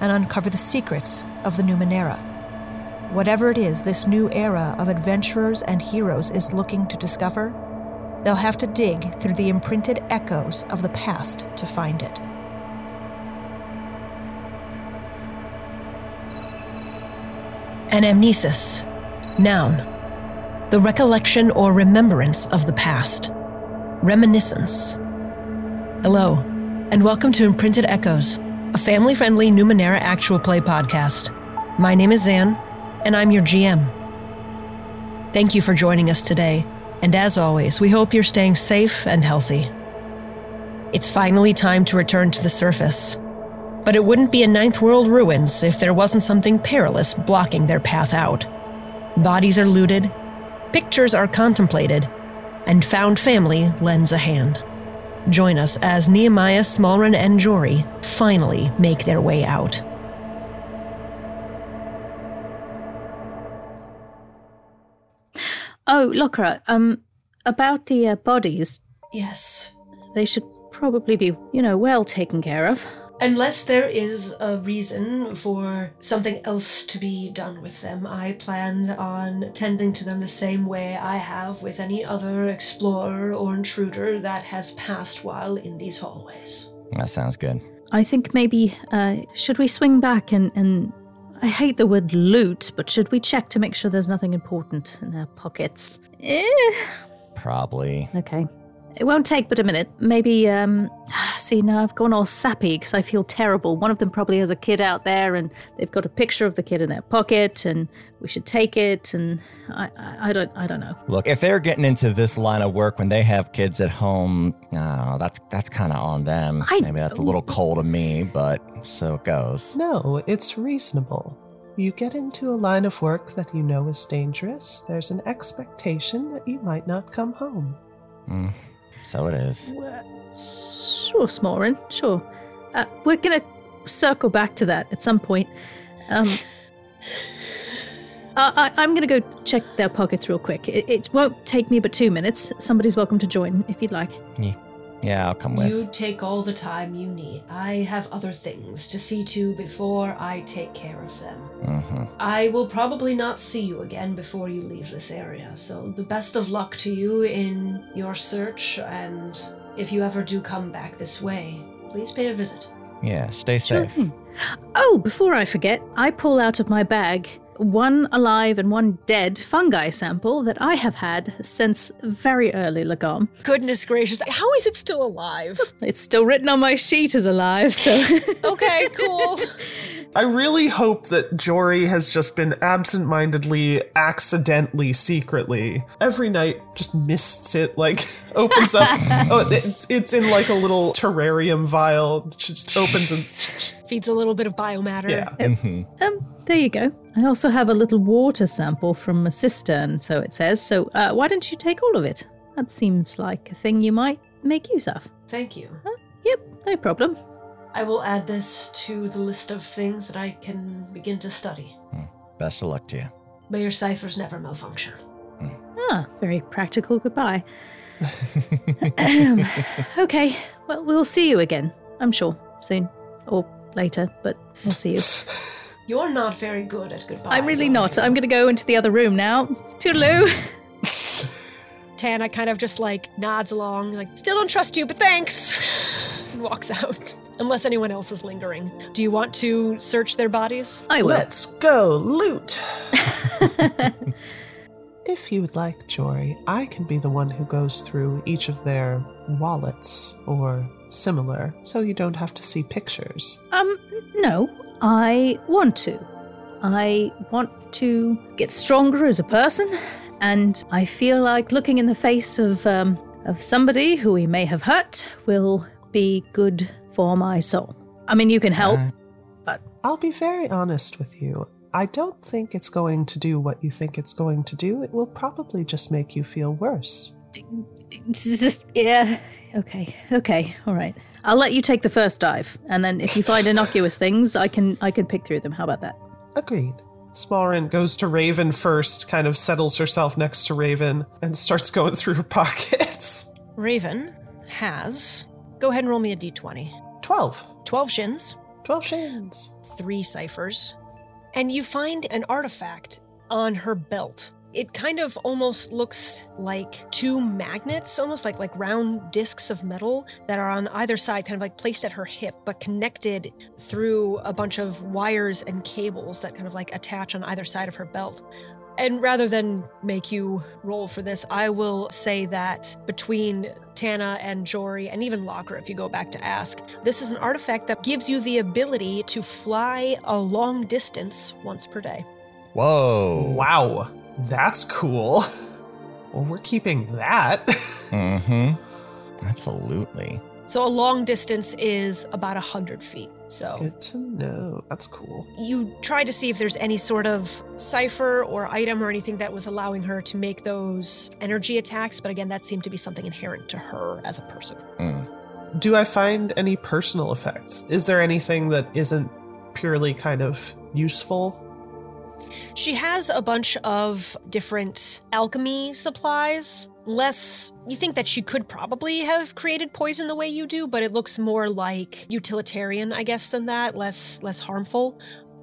and uncover the secrets of the Numenera. Whatever it is this new era of adventurers and heroes is looking to discover, they'll have to dig through the imprinted echoes of the past to find it. Anamnesis. Noun. The recollection or remembrance of the past. Reminiscence. Hello, and welcome to Imprinted Echoes, a family friendly Numenera actual play podcast. My name is Zan, and I'm your GM. Thank you for joining us today, and as always, we hope you're staying safe and healthy. It's finally time to return to the surface. But it wouldn't be a Ninth World ruins if there wasn't something perilous blocking their path out. Bodies are looted, pictures are contemplated, and found family lends a hand. Join us as Nehemiah, Smalren, and Jhori finally make their way out. Oh, Lokra, um, about the uh, bodies, Yes. they should probably be, you know, well taken care of. Unless there is a reason for something else to be done with them, I plan on tending to them the same way I have with any other explorer or intruder that has passed while in these hallways. That sounds good. I think maybe, uh, should we swing back and, and I hate the word loot, but should we check to make sure there's nothing important in their pockets? Eh. Probably. Okay. It won't take but a minute. Maybe, um, see, now I've gone all sappy because I feel terrible. One of them probably has a kid out there and they've got a picture of the kid in their pocket and we should take it and I, I, I don't, I don't know. Look, if they're getting into this line of work when they have kids at home, I don't know, that's that's kind of on them. I Maybe that's a little cold of me, but so it goes. No, it's reasonable. You get into a line of work that you know is dangerous, there's an expectation that you might not come home. Mm, so it is. Sure, Smalren, sure. Uh, we're gonna circle back to that at some point. Um, I, I, I'm gonna go check their pockets real quick. It, it won't take me but two minutes. Somebody's welcome to join if you'd like. Yeah, I'll come with. You take all the time you need. I have other things to see to before I take care of them. hmm I will probably not see you again before you leave this area, so the best of luck to you in your search, and if you ever do come back this way, please pay a visit. Yeah, stay safe. thing. Oh, before I forget, I pull out of my bag one alive and one dead fungi sample that I have had since very early Lagom. Goodness gracious, how is it still alive? It's still written on my sheet as alive, so. okay, cool. I really hope that Jhori has just been absent mindedly, accidentally, secretly, every night just mists it, like opens up. oh, it's, it's in like a little terrarium vial, just opens and. Feeds a little bit of biomatter. Yeah. hmm Um, there you go. I also have a little water sample from a cistern, so it says. So uh, why don't you take all of it? That seems like a thing you might make use of. Thank you. Yep, no problem. I will add this to the list of things that I can begin to study. Best of luck to you. May your ciphers never malfunction. Ah, very practical goodbye. Ahem. okay, well, we'll see you again, I'm sure, soon. Or later, but we'll see you. You're not very good at goodbyes. I'm really not. you? I'm gonna go into the other room now. Toodaloo! Tana kind of just like nods along, like, still don't trust you, but thanks, and walks out. Unless anyone else is lingering. Do you want to search their bodies? I will. Let's go loot! if you would like, Jhori, I can be the one who goes through each of their wallets or similar, so you don't have to see pictures. Um, no, I want to. I want to get stronger as a person, and I feel like looking in the face of um, of somebody who we may have hurt will be good for my soul. I mean, you can help, Uh, but I'll be very honest with you. I don't think it's going to do what you think it's going to do. It will probably just make you feel worse. It's just yeah. Okay. Okay. All right. I'll let you take the first dive, and then if you find innocuous things, I can I can pick through them. How about that? Agreed. Smalren goes to Raven first, kind of settles herself next to Raven, and starts going through her pockets. Raven has. Go ahead and roll me a d20. 12. 12 shins, 12 shins. three ciphers, and you find an artifact on her belt. It kind of almost looks like two magnets, almost like like round discs of metal that are on either side, kind of like placed at her hip, but connected through a bunch of wires and cables that kind of like attach on either side of her belt. And rather than make you roll for this, I will say that between Tana and Jhori, and even Locker, if you go back to ask, this is an artifact that gives you the ability to fly a long distance once per day. Whoa. Wow. That's cool. Well, we're keeping that. Mm-hmm. Absolutely. So a long distance is about a 100 feet. So Good to know. That's cool. you tried to see if there's any sort of cipher or item or anything that was allowing her to make those energy attacks, but again, that seemed to be something inherent to her as a person. Mm. Do I find any personal effects? Is there anything that isn't purely kind of useful? She has a bunch of different alchemy supplies. Less, you think that she could probably have created poison the way you do, but it looks more like utilitarian, I guess, than that. Less, less harmful.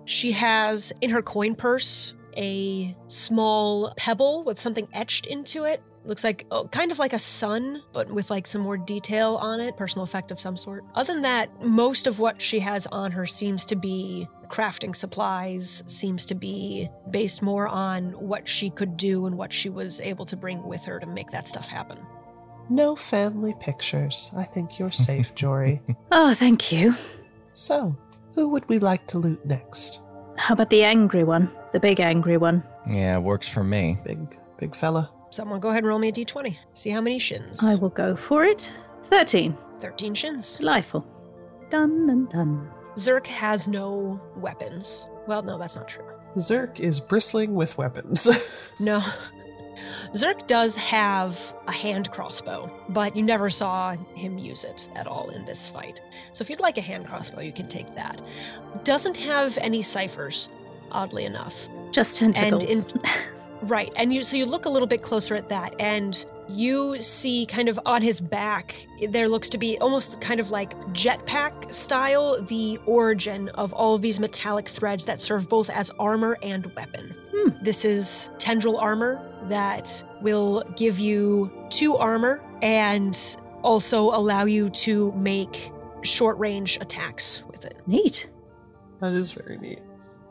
She has in her coin purse a small pebble with something etched into it. Looks like oh, kind of like a sun, but with like some more detail on it, personal effect of some sort. Other than that, most of what she has on her seems to be crafting supplies, seems to be based more on what she could do and what she was able to bring with her to make that stuff happen. No family pictures. I think you're safe, Jhori. Oh, thank you. so, who would we like to loot next? How about the angry one? The big angry one. Yeah, works for me. Big, big fella. Someone go ahead and roll me a d20. See how many shins. I will go for it. 13. 13 shins. Delightful. Done and done. Zerk has no weapons. Well, no, that's not true. Zerk is bristling with weapons. No. Zerk does have a hand crossbow, but you never saw him use it at all in this fight. So if you'd like a hand crossbow, you can take that. Doesn't have any ciphers, oddly enough. Just tentacles. And in, right, and you so you look a little bit closer at that, and you see kind of on his back there looks to be almost kind of like jetpack style the origin of all of these metallic threads that serve both as armor and weapon. This is tendril armor that will give you two armor and also allow you to make short range attacks with it. Neat. that is very neat.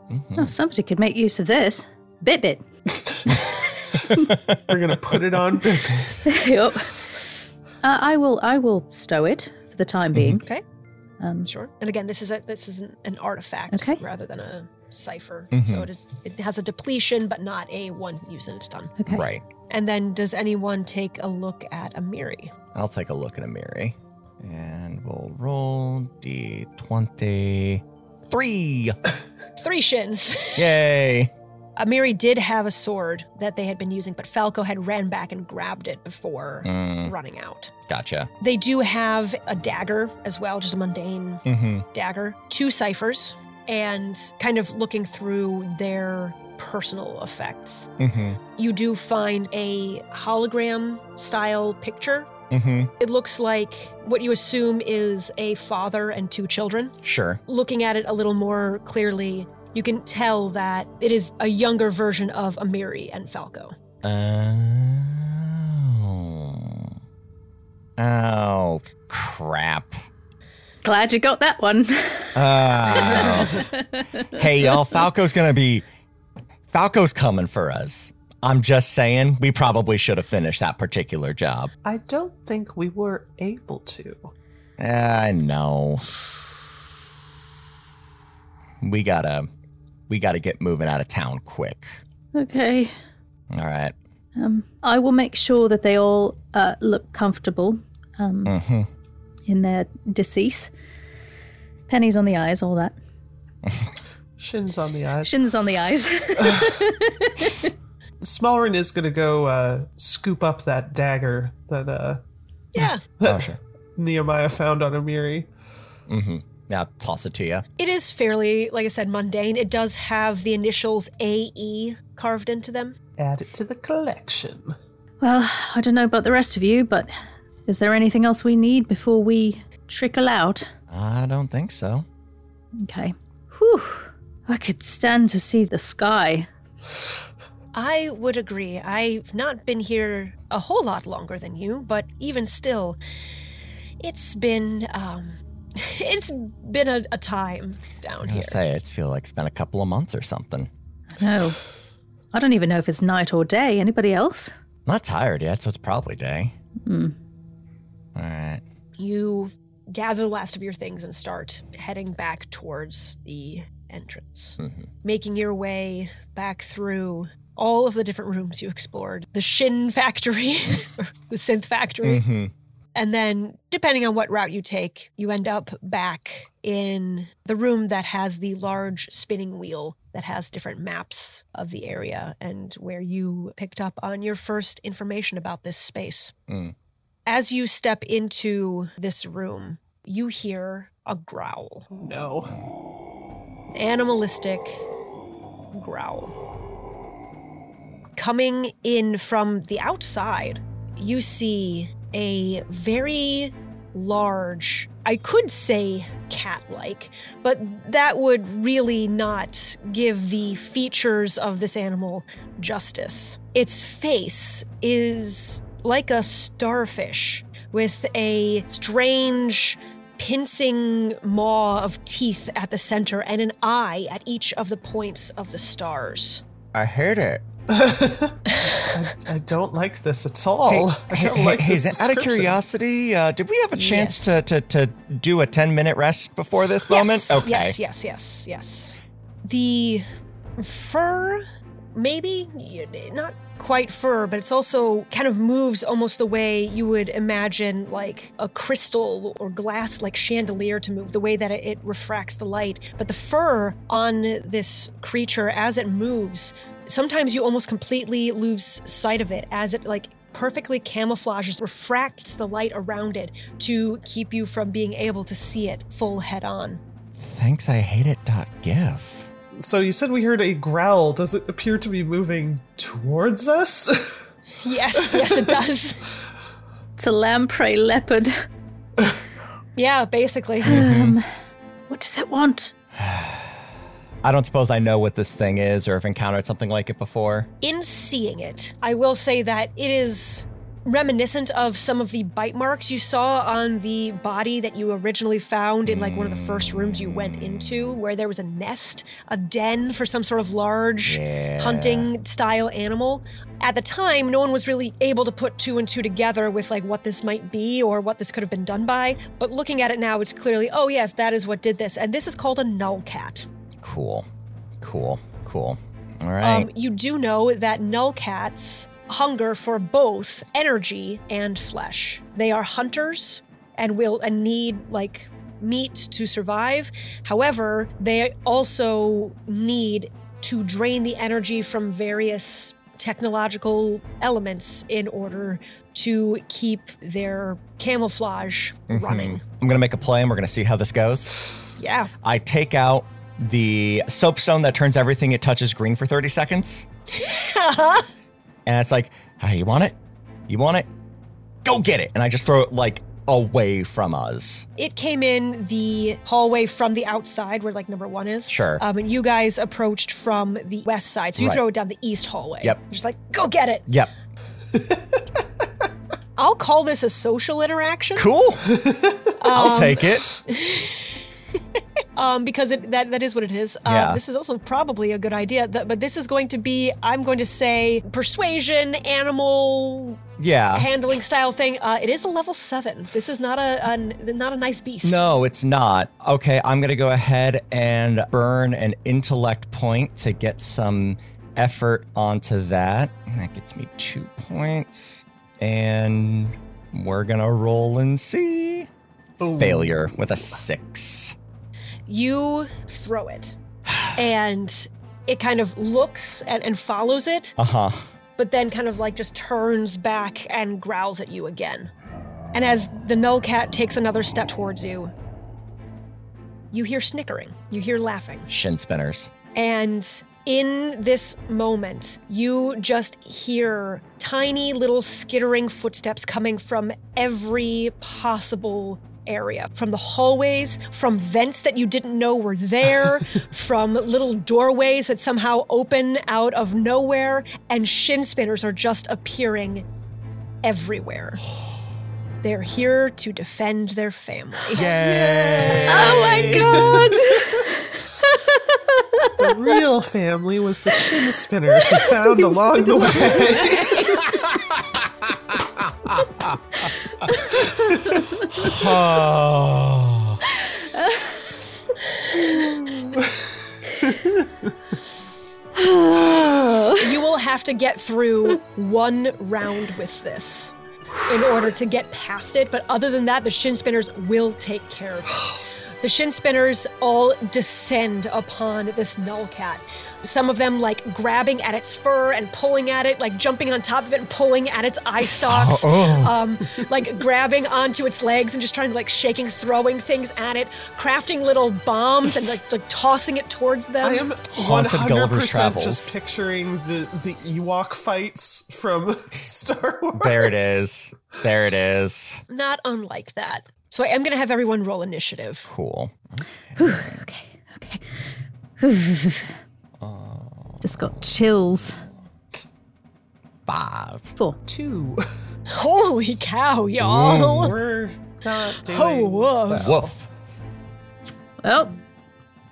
Mhm. Oh, somebody could make use of this. Bit bit. We're gonna put it on Bippin. yup. Uh, I will. I will stow it for the time being. Okay. Um, Sure. And again, this is a this is an, an artifact Okay. rather than a cipher. Mhm. So it is it has a depletion, but not a one use and it's done. okay. Right. And then does anyone take a look at Amiri? I'll take a look at Amiri. And we'll roll D20. Three! Three shins. Yay! Amiri did have a sword that they had been using, but Falco had ran back and grabbed it before Mm, running out. gotcha. They do have a dagger as well, just a mundane Mm-hmm. dagger, two ciphers, and kind of looking through their personal effects. Mm-hmm. You do find a hologram style picture. Mm-hmm. It looks like what you assume is a father and two children. Sure. Looking at it a little more clearly, you can tell that it is a younger version of Amiri and Falco. Oh. Oh, crap. Glad you got that one. Oh. hey, y'all, Falco's gonna be. Falco's coming for us. I'm just saying, we probably should have finished that particular job. I don't think we were able to. Ah, I know. We gotta. We gotta get moving out of town quick. okay. All right. Um, I will make sure that they all uh, look comfortable um, Mm-hmm. in their decease. Pennies on the eyes, all that. Shins on the eyes. Shins on the eyes. Smalren is gonna go uh, scoop up that dagger that uh, Yeah. Oh, sure. Nehemiah found on Amiri. Yeah, toss it to you. It is fairly, like I said, mundane. It does have the initials AE carved into them. Add it to the collection. well, I don't know about the rest of you, but is there anything else we need before we trickle out? I don't think so. Okay. Whew. I could stand to see the sky. I would agree. I've not been here a whole lot longer than you, but even still, it's been um it's been a, a time down I here. say it's feel like it's been a couple of months or something. No. I don't even know if it's night or day. Anybody else? Not tired yet, so it's probably day. Hmm. All right. You gather the last of your things and start heading back towards the entrance, mm-hmm. making your way back through all of the different rooms you explored the Shin factory, the synth factory. Mm-hmm. And then, depending on what route you take, you end up back in the room that has the large spinning wheel that has different maps of the area and where you picked up on your first information about this space. Mm. As you step into this room, you hear a growl, No. animalistic growl. Coming in from the outside, you see a very large, I could say cat like, but that would really not give the features of this animal justice. Its face is like a starfish with a strange pincing maw of teeth at the center and an eye at each of the points of the stars. I heard it. I, I don't like this at all. I don't hey, like hey, this. out of curiosity, uh, did we have a chance Yes. to, to, to do a 10 minute rest before this moment? Yes, Okay. yes, yes, yes, yes. The fur, maybe not quite fur, but it's also kind of moves almost the way you would imagine like a crystal or glass like chandelier to move, the way that it, it refracts the light. But the fur on this creature as it moves, sometimes you almost completely lose sight of it as it like perfectly camouflages, refracts the light around it to keep you from being able to see it full head on. Thanks, I hate it. Dot gif. So you said we heard a growl. Does it appear to be moving towards us? Yes, yes, it does. It's a lamprey leopard. Yeah, basically. Um, what does it want? I don't suppose I know what this thing is or have encountered something like it before. In seeing it, I will say that it is reminiscent of some of the bite marks you saw on the body that you originally found in like one of the first rooms you went into where there was a nest, a den for some sort of large hunting style animal. At the time, no one was really able to put two and two together with like what this might be or what this could have been done by, but looking at it now it's clearly, oh yes, that is what did this. And this is called a null cat. Cool. Cool. Cool. All right. Um, you do know that null cats hunger for both energy and flesh. They are hunters and will and need like meat to survive. However, they also need to drain the energy from various technological elements in order to keep their camouflage running. I'm going to make a play and we're going to see how this goes. Yeah. I take out the soapstone that turns everything it touches green for 30 seconds. and it's like, hey, you want it? You want it? Go get it. And I just throw it like away from us. It came in the hallway from the outside where like number one is. Sure. Um, and you guys approached from the west side. So you Right. throw it down the east hallway. Yep. You're just like, go get it. Yep. I'll call this a social interaction. Cool. I'll take it. Um, because it, that that is what it is. Uh, Yeah. This is also probably a good idea. Th- but this is going to be, I'm going to say, persuasion, animal Yeah. handling style thing. Uh, it is a level seven. This is not a, a not a nice beast. No, it's not. Okay, I'm going to go ahead and burn an intellect point to get some effort onto that. That gets me two points. And we're going to roll and see. Failure with a six. You throw it, and it kind of looks and, and follows it, Uh huh. but then kind of like just turns back and growls at you again. And as the null cat takes another step towards you, you hear snickering, you hear laughing. Shin spinners. And in this moment, you just hear tiny little skittering footsteps coming from every possible area from the hallways, from vents that you didn't know were there, from little doorways that somehow open out of nowhere, and shin spinners are just appearing everywhere. They're here to defend their family. Yay! Oh my god! The real family was the shin spinners we found along the way. Oh. You will have to get through one round with this in order to get past it, but other than that, the shin spinners will take care of it. The shin spinners all descend upon this null cat. Some of them like grabbing at its fur and pulling at it, like jumping on top of it and pulling at its eye stalks, um, like grabbing onto its legs and just trying to like shaking, throwing things at it, crafting little bombs and like, like tossing it towards them. I am Haunted Gulliver's 100% Travels. just picturing the, the Ewok fights from Star Wars. There it is. There it is. Not unlike that. So I am going to have everyone roll initiative. Cool. okay, okay. Just got chills. Five. Four. Two. Holy cow, y'all. We're not doing Oh, woof. Woof. Well,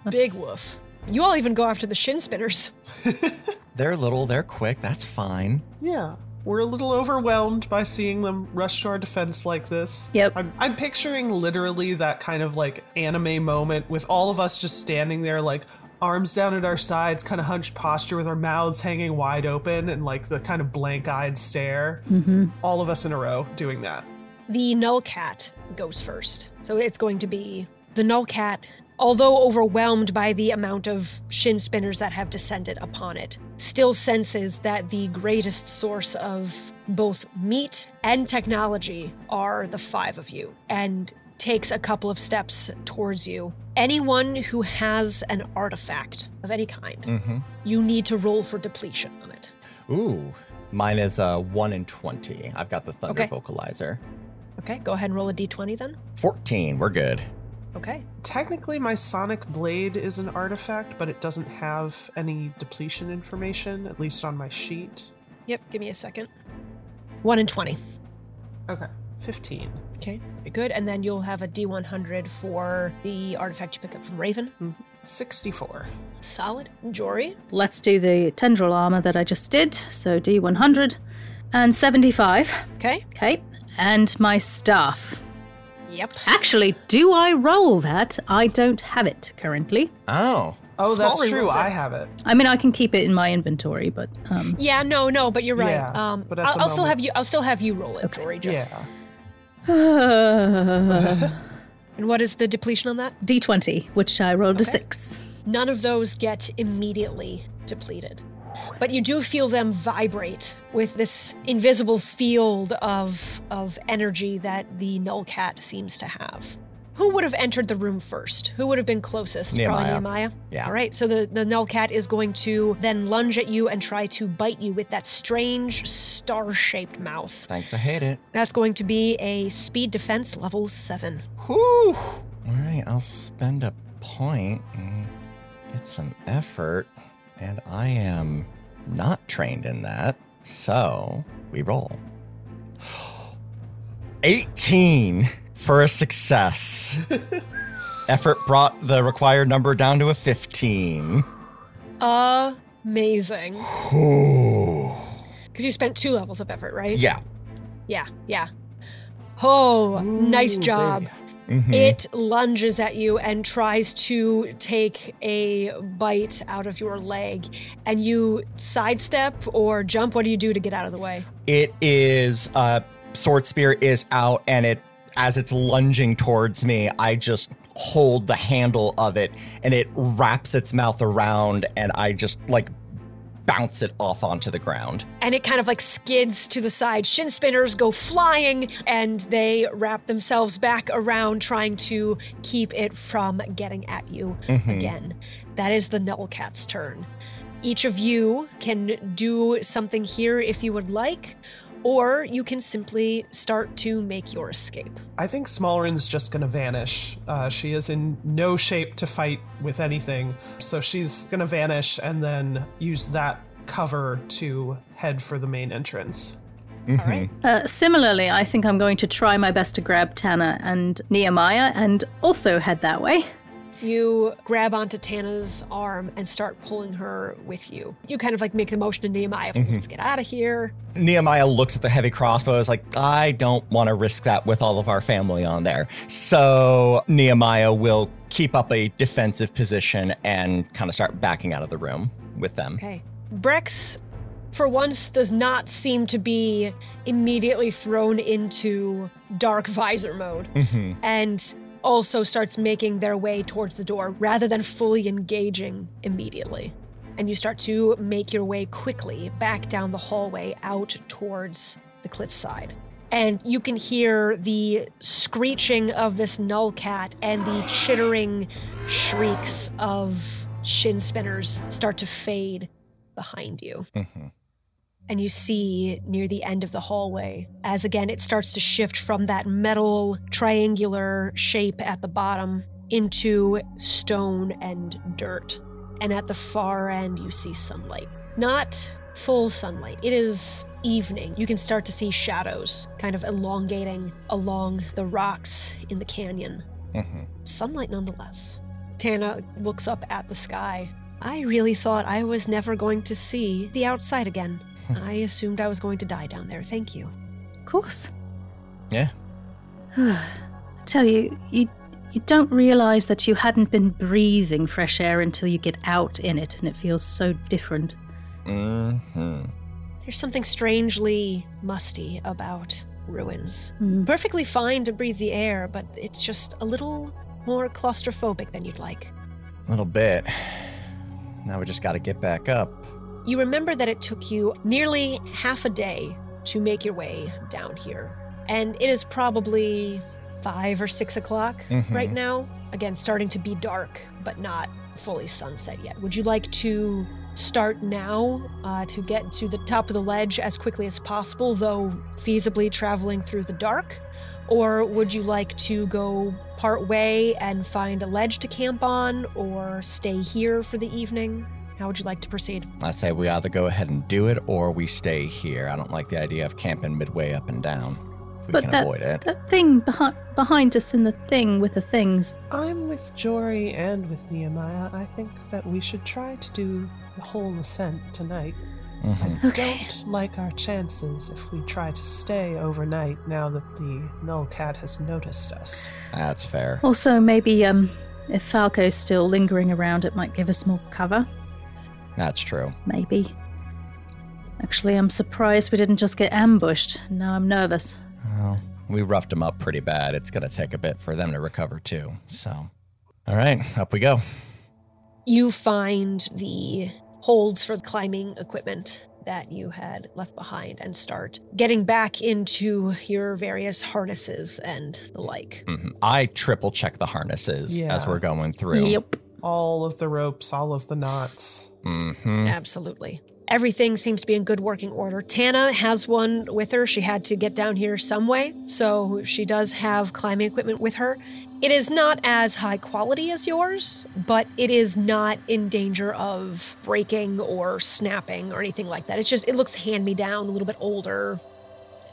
Big woof. You all even go after the shin spinners. They're little, they're quick, that's fine. Yeah. We're a little overwhelmed by seeing them rush to our defense like this. Yep. I'm, I'm picturing literally that kind of like anime moment with all of us just standing there, like arms down at our sides, kind of hunched posture with our mouths hanging wide open and like the kind of blank eyed stare. Mm-hmm. All of us in a row doing that. The null cat goes first. So it's going to be the null cat, although overwhelmed by the amount of shin spinners that have descended upon it, still senses that the greatest source of both meat and technology are the five of you, and takes a couple of steps towards you. Anyone who has an artifact of any kind, you need to roll for depletion on it. Ooh. Mine is uh, 1 in 20. I've got the Thunder Okay. Vocalizer. Okay, go ahead and roll a d20 then. 14. We're good. Okay. Technically, my Sonic Blade is an artifact, but it doesn't have any depletion information, at least on my sheet. Yep, give me a second. 1 in 20. Okay. 15. Okay, very good. And then you'll have a D100 for the artifact you pick up from Raven. Mm-hmm. 64. Solid. Jhori. let's do the tendril armor that I just did. So D100 and 75. Okay. Okay. And my staff. Yep. Actually, do I roll that? I don't have it currently. Oh. Oh, that's Smaller true. I have it. I mean, I can keep it in my inventory, but um, Yeah, no, no, but you're right. Yeah, um, but I'll, I'll still have you. I'll still have you roll it, Jhori. Just. Yeah. And what is the depletion on that? D20, which I rolled a six. None of those get immediately depleted. But you do feel them vibrate with this invisible field of of energy that the null cat seems to have. Who would have entered the room first? Who would have been closest? Probably Nehemiah. Nehemiah. Yeah. All right. So the, the null cat is going to then lunge at you and try to bite you with that strange star shaped mouth. Thanks, I hate it. That's going to be a speed defense level seven. Whew. All right, I'll spend a point and get some effort. And I am not trained in that. So we roll. 18 for a success. effort brought the required number down to a 15. Amazing. Because you spent two levels of effort, right? Yeah. Yeah, yeah. Oh, nice Ooh, job. Mhm. It lunges at you and tries to take a bite out of your leg. And you sidestep or jump. What do you do to get out of the way? It is uh sword spear is out and it as it's lunging towards me, I just hold the handle of it and it wraps its mouth around and I just like bounce it off onto the ground. and it kind of like skids to the side. Shin spinners go flying and they wrap themselves back around, trying to keep it from getting at you mm-hmm. again. That is the Null Cat's turn. Each of you can do something here if you would like, or you can simply start to make your escape. I think Smalren's just gonna vanish. Uh, she is in no shape to fight with anything, so she's gonna vanish and then use that cover to head for the main entrance. All right. Uh, similarly, I think I'm going to try my best to grab Tana and Nehemiah and also head that way. You grab onto Tana's arm and start pulling her with you. You kind of like make the motion to Nehemiah, mm-hmm. let's get out of here. Nehemiah looks at the heavy crossbow is like, I don't want to risk that with all of our family on there. So Nehemiah will keep up a defensive position and kind of start backing out of the room with them. Okay. Brex, for once, does not seem to be immediately thrown into dark visor mode mm-hmm. and also starts making their way towards the door rather than fully engaging immediately. And you start to make your way quickly back down the hallway out towards the cliffside. And you can hear the screeching of this null cat and the chittering shrieks of shin spinners start to fade behind you. Mm-hmm. And you see near the end of the hallway, as again it starts to shift from that metal triangular shape at the bottom into stone and dirt. And at the far end, you see sunlight. Not full sunlight, it is evening. You can start to see shadows kind of elongating along the rocks in the canyon. Mm-hmm. Sunlight nonetheless. Tana looks up at the sky. I really thought I was never going to see the outside again. I assumed I was going to die down there. Thank you. Of course. Yeah. I tell you, you you don't realize that you hadn't been breathing fresh air until you get out in it, and it feels so different. Mm-hmm. There's something strangely musty about ruins. Perfectly fine to breathe the air, but it's just a little more claustrophobic than you'd like. A little bit. Now we just got to get back up. You remember that it took you nearly half a day to make your way down here. And it is probably five or six o'clock right now. Again, starting to be dark, but not fully sunset yet. Would you like to start now uh, to get to the top of the ledge as quickly as possible, though feasibly traveling through the dark? Or would you like to go part way and find a ledge to camp on, or stay here for the evening? How would you like to proceed? I say we either go ahead and do it or we stay here. I don't like the idea of camping midway up and down. If we but can that, avoid it. that thing behind behind us in the thing with the things. I'm with Jhori and with Nehemiah. I think that we should try to do the whole ascent tonight. Mhm. Okay. Don't like our chances if we try to stay overnight now that the Null Cat has noticed us. That's fair. Also, maybe um, if Falco's still lingering around, it might give us more cover. That's true. Maybe. Actually, I'm surprised we didn't just get ambushed. Now I'm nervous. Well, we roughed them up pretty bad. It's going to take a bit for them to recover, too. So, all right, up we go. you find the holds for the climbing equipment that you had left behind and start getting back into your various harnesses and the like. Mhm. I triple check the harnesses as we're going through. Yep. All of the ropes, all of the knots. hmm Absolutely. Everything seems to be in good working order. Tana has one with her. She had to get down here some way, so she does have climbing equipment with her. It is not as high quality as yours, but it is not in danger of breaking or snapping or anything like that. It's just, it looks hand me down, a little bit older,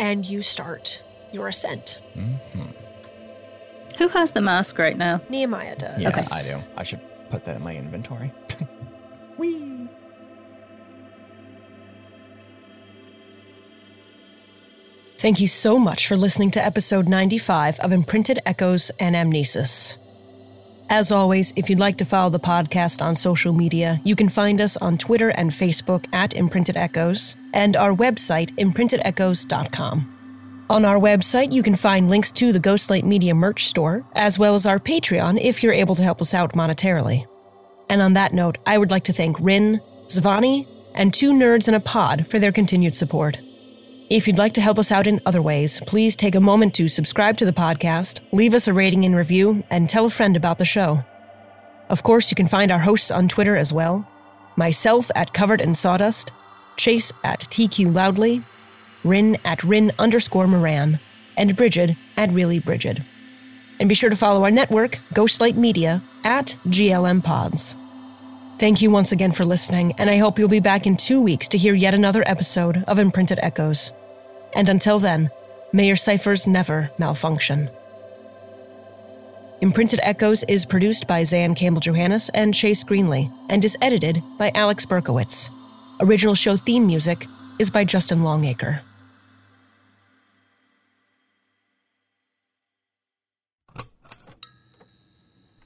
and you start your ascent. Who has the mask right now? Nehemiah does. Yes, Okay. I do. I should put that in my inventory. Thank you so much for listening to episode 95 of Imprinted Echoes and Anamnesis. As always, if you'd like to follow the podcast on social media, you can find us on Twitter and Facebook at Imprinted Echoes and our website, imprintedechoes.com. On our website, you can find links to the Ghostlight Media merch store, as well as our Patreon if you're able to help us out monetarily. And on that note, I would like to thank Rin, Zvani, and two nerds in a pod for their continued support. If you'd like to help us out in other ways, please take a moment to subscribe to the podcast, leave us a rating and review, and tell a friend about the show. Of course, you can find our hosts on Twitter as well myself at Covered in Sawdust, Chase at TQ Loudly, Rin at Rin underscore Moran, and Bridget at Really Bridget. And be sure to follow our network, Ghostlight Media, at GLM Pods. Thank you once again for listening, and I hope you'll be back in two weeks to hear yet another episode of Imprinted Echoes. And until then, may your ciphers never malfunction. Imprinted Echoes is produced by Zan Campbell Johannes and Chase Greenley, and is edited by Alex Berkowitz. Original show theme music is by Justin Longacre.